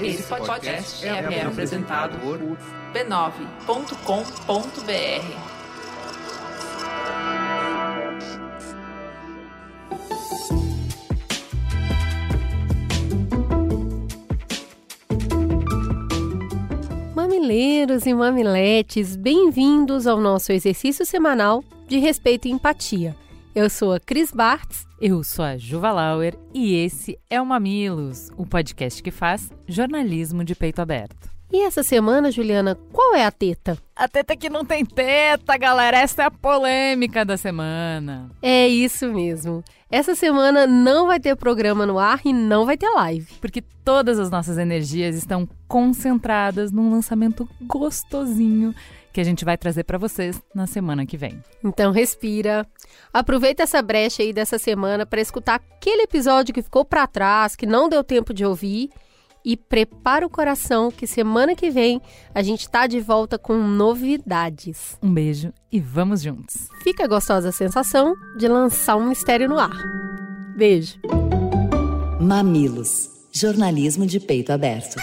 Esse podcast é, apresentado por b9.com.br. Mamileiros e mamiletes, bem-vindos ao nosso exercício semanal de respeito e empatia. Eu sou a Cris Bartz. Eu sou a Juva Lauer e esse é o Mamilos, o podcast que faz jornalismo de peito aberto. E essa semana, Juliana, qual é a teta? A teta que não tem teta, galera. Essa é a polêmica da semana. É isso mesmo. Essa semana não vai ter programa no ar e não vai ter live. Porque todas as nossas energias estão concentradas num lançamento gostosinho que a gente vai trazer para vocês na semana que vem. Então respira. Aproveita essa brecha aí dessa semana para escutar aquele episódio que ficou para trás, que não deu tempo de ouvir e prepara o coração que semana que vem a gente tá de volta com novidades. Um beijo e vamos juntos. Fica a gostosa sensação de lançar um mistério no ar. Beijo. Mamilos, jornalismo de peito aberto.